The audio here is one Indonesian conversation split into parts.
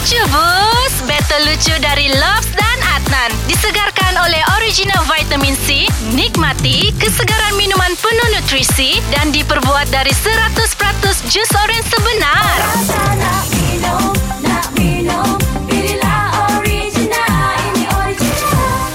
Lucu bus Battle lucu dari Lobs dan Adnan. Disegarkan oleh original vitamin C Nikmati kesegaran minuman penuh nutrisi Dan diperbuat dari 100% jus orange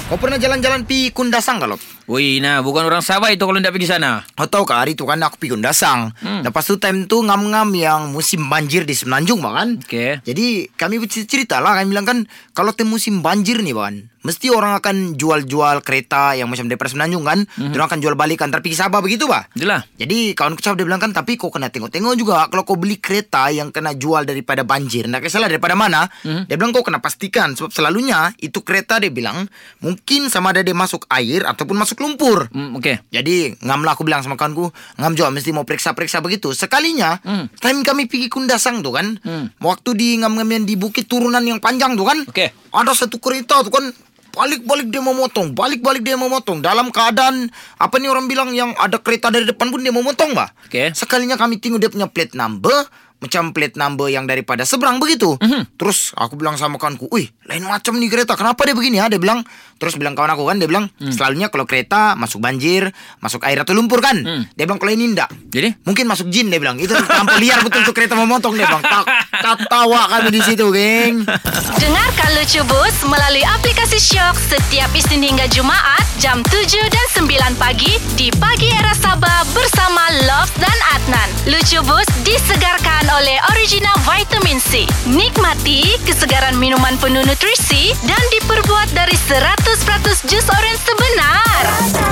Kau pernah jalan-jalan pi Kundasang kalau? Woi, nah bukan orang Sabah itu kalau tidak pergi sana. Kau tahu kah hari tu kan aku pergi Kundasang. Hmm. Lepas tu time tu ngam-ngam yang musim banjir di Semenanjung kan. Okey. Jadi kami cerita lah kami bilang kan kalau tem musim banjir nih kan. Mesti orang akan jual-jual kereta yang macam daripada Semenanjung kan. Hmm. Orang akan jual balik antar pergi Sabah begitu bah. Itulah. Jadi kawan kecap dia bilang kan tapi kau kena tengok-tengok juga kalau kau beli kereta yang kena jual daripada banjir. Nak salah daripada mana? Hmm. Dia bilang kau kena pastikan sebab selalunya itu kereta dia bilang mungkin sama ada dia masuk air ataupun masuk lumpur. Hmm, okey. Jadi ngam lah aku bilang sama kawanku Ngam juga mesti mau periksa-periksa begitu Sekalinya Hmm. Time kami pergi Kundasang tu kan Hmm. Waktu di ngam-ngam yang di bukit turunan yang panjang tu kan Okey. Ada satu kereta tu kan Balik-balik dia mau motong Balik-balik dia mau motong Dalam keadaan Apa ni orang bilang Yang ada kereta dari depan pun dia mau motong bah Okey. Sekalinya kami tengok dia punya plate number macam plate number yang daripada seberang begitu. Mhm. Terus aku bilang sama kawanku, "Wih, lain macam nih kereta. Kenapa dia begini ya?" Dia bilang, terus bilang kawan aku kan, dia bilang, Hmm. "Selalunya kalau kereta masuk banjir, masuk air atau lumpur kan." Hmm. Dia bilang kalau ini enggak. Jadi? Mungkin masuk jin dia bilang. Itu tanpa liar betul tuh kereta memotong dia bilang. Tak kami di situ, geng. Dengarkan Lucu Bus melalui aplikasi Shock setiap Isnin hingga Jumaat jam 7 dan 9 pagi di Pagi Era Sabah bersama Lobs dan Adnan. Lucu Bus disegarkan oleh original vitamin C. Nikmati kesegaran minuman penuh nutrisi dan diperbuat dari 100% jus orange sebenar.